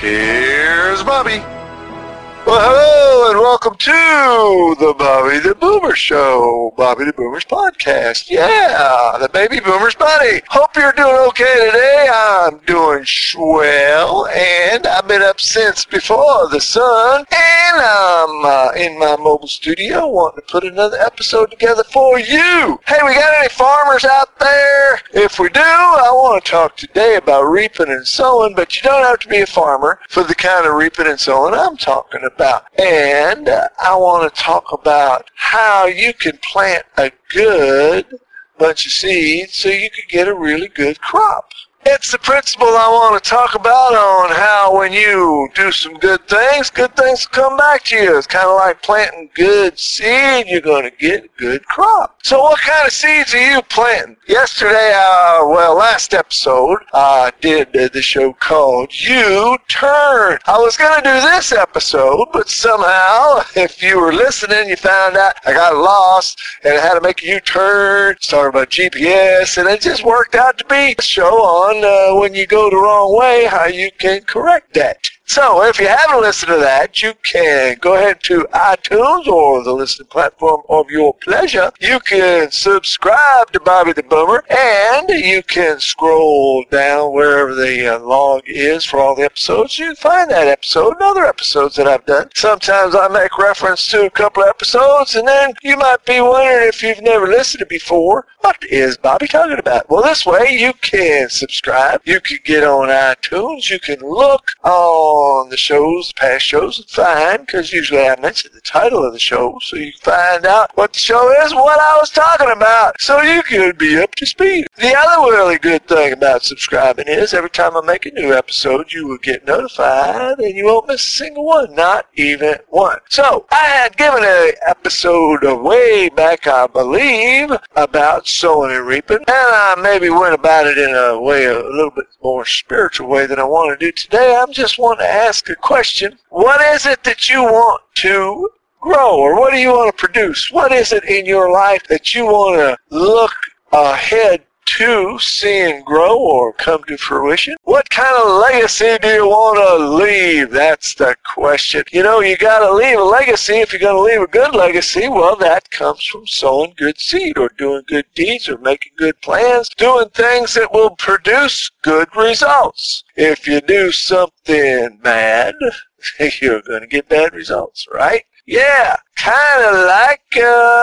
Here's Bobby. Well, hello and welcome to the Bobby the Boomer Show, Bobby the Boomer's podcast. Yeah, the baby boomer's buddy. Hope you're doing okay today. I'm doing swell, and I've been up since before the sun, and I'm uh, in my mobile studio wanting to put another episode together for you. Hey, we got any farmers out there? If we do, I want to talk today about reaping and sowing, but you don't have to be a farmer for the kind of reaping and sowing I'm talking about about. And I want to talk about how you can plant a good bunch of seeds so you can get a really good crop. It's the principle I want to talk about on how when you do some good things, good things come back to you. It's kind of like planting good seed. You're going to get a good crop. So what kind of seeds are you planting? Yesterday, uh, well, last episode, I did uh, the show called You Turn. I was going to do this episode, but somehow, if you were listening, you found out I got lost and I had to make a U-turn, started about GPS, and it just worked out to be a show on uh, when you go the wrong way, how you can correct that. So if you haven't listened to that, you can go ahead to iTunes or the listening platform of your pleasure. You can subscribe to Bobby the Boomer and you can scroll down wherever the uh, log is for all the episodes. You can find that episode and other episodes that I've done. Sometimes I make reference to a couple of episodes and then you might be wondering if you've never listened to before, what is Bobby talking about? Well, this way you can subscribe. You can get on iTunes. You can look on on the shows, past shows, and find, because usually I mention the title of the show, so you can find out what the show is, what I was talking about, so you can be up to speed. The other really good thing about subscribing is every time I make a new episode, you will get notified, and you won't miss a single one, not even one. So, I had given an episode way back, I believe, about sowing and reaping, and I maybe went about it in a way, a little bit more spiritual way than I want to do today. I'm just wanting ask a question. What is it that you want to grow or what do you want to produce? What is it in your life that you want to look ahead see and grow or come to fruition? What kind of legacy do you want to leave? That's the question. You know, you got to leave a legacy. If you're going to leave a good legacy, well, that comes from sowing good seed or doing good deeds or making good plans, doing things that will produce good results. If you do something bad, you're going to get bad results, right? Yeah, kind of like uh,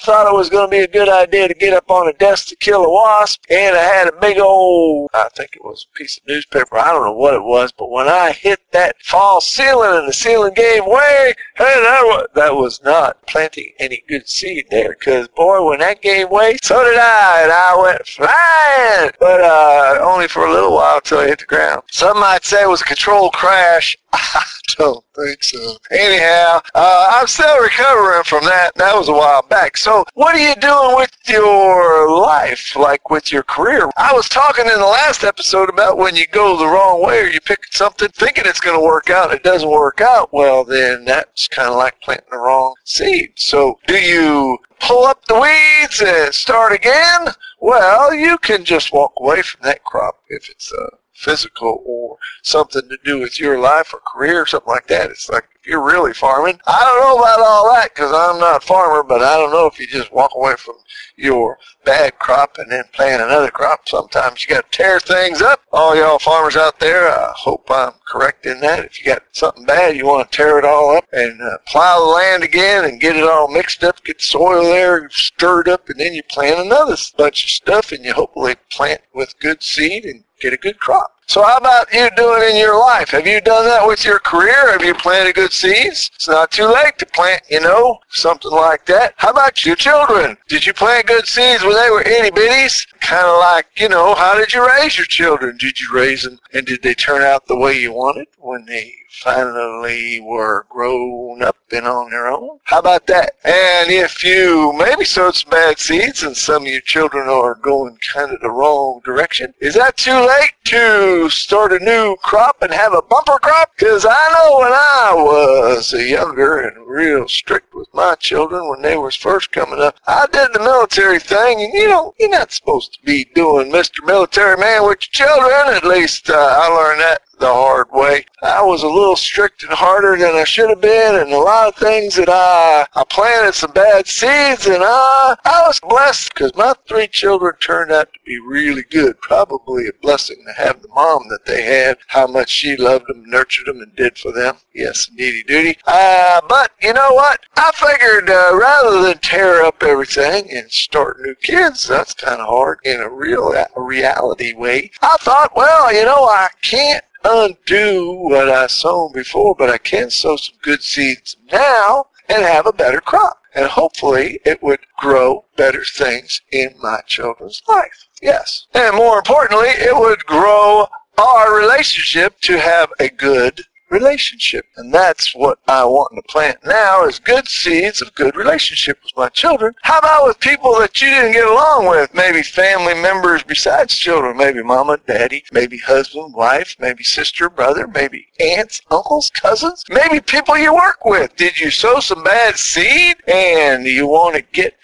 thought it was going to be a good idea to get up on a desk to kill a wasp, and I had a big old, I think it was a piece of newspaper, I don't know what it was, but when I hit that false ceiling and the ceiling gave way, hey, that was, that was not planting any good seed there, because boy, when that gave way, so did I, and I went flying, but uh, only for a little while until I hit the ground. Some might say it was a controlled crash. Don't think so. Anyhow, uh, I'm still recovering from that. That was a while back. So, what are you doing with your life, like with your career? I was talking in the last episode about when you go the wrong way or you pick something thinking it's going to work out, it doesn't work out. Well, then that's kind of like planting the wrong seed. So, do you pull up the weeds and start again? Well, you can just walk away from that crop if it's uh, physical or something to do with your life or career or something like that. It's like you're really farming, I don't know about all that because I'm not a farmer, but I don't know if you just walk away from your bad crop and then plant another crop. Sometimes you got to tear things up. All y'all farmers out there, I hope I'm correct in that. If you got something bad, you want to tear it all up and uh, plow the land again and get it all mixed up, get soil there stirred up, and then you plant another bunch of stuff and you hopefully plant with good seed and get a good crop. So how about you doing in your life? Have you done that with your career? Have you planted good seeds? It's not too late to plant, you know, something like that. How about your children? Did you plant good seeds when they were itty bitties? Kind of like, you know, how did you raise your children? Did you raise them and did they turn out the way you wanted when they finally were grown up and on their own? How about that? And if you maybe sowed some bad seeds and some of your children are going kind of the wrong direction, is that too late to start a new crop and have a bumper crop? Because I know when I was younger and real strict with my children when they was first coming up, I did the military thing, and you know, you're not supposed to be doing Mr. Military Man with your children. At least uh, I learned that the hard way. I was a little strict and harder than I should have been, and a lot of things that I I planted some bad seeds, and I I was blessed because my three children turned out to be really good. Probably a blessing to have the mom that they had, how much she loved them, nurtured them, and did for them. Yes, indeedy duty. Uh, but you know what? I figured uh, rather than tear up everything and start new kids, that's kind of hard in a real a reality way. I thought, well, you know, I can't undo what I sown before, but I can sow some good seeds now and have a better crop. And hopefully it would grow better things in my children's life. Yes. And more importantly, it would grow our relationship to have a good relationship. And that's what I want to plant now is good seeds of good relationship with my children. How about with people that you didn't get along with? Maybe family members besides children. Maybe mama, daddy, maybe husband, wife, maybe sister, brother, maybe aunts, uncles, cousins, maybe people you work with. Did you sow some bad seed and you want to get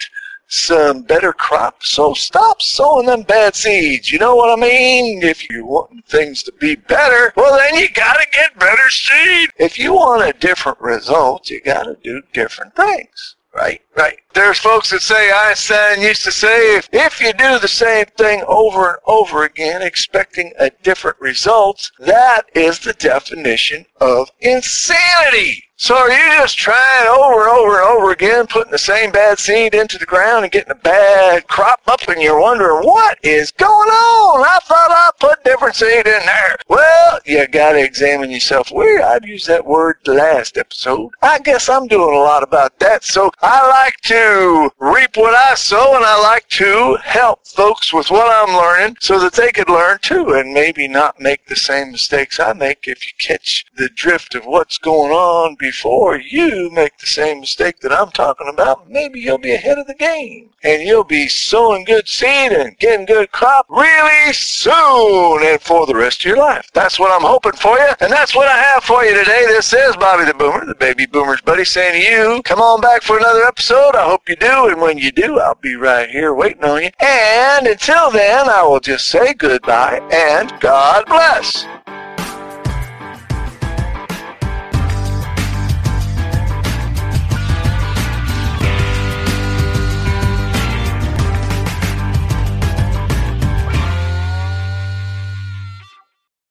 some better crops. So stop sowing them bad seeds. You know what I mean? If you want things to be better, well then you gotta get better seed. If you want a different result, you gotta do different things. Right, right. There's folks that say Einstein used to say if, if you do the same thing over and over again expecting a different result, that is the definition of insanity. So are you just trying over and over and over again, putting the same bad seed into the ground and getting a bad crop up and you're wondering what is going on? I thought I put different seed in there. Well, you gotta examine yourself. Where I'd use that word last episode. I guess I'm doing a lot about that. So I like to reap what I sow and I like to help folks with what I'm learning so that they could learn too and maybe not make the same mistakes I make if you catch the drift of what's going on before you make the same mistake that I'm talking about, maybe you'll be ahead of the game. And you'll be sowing good seed and getting good crop really soon and for the rest of your life. That's what I'm hoping for you. And that's what I have for you today. This is Bobby the Boomer, the baby boomer's buddy, saying to you, come on back for another episode. I hope you do. And when you do, I'll be right here waiting on you. And until then, I will just say goodbye and God bless.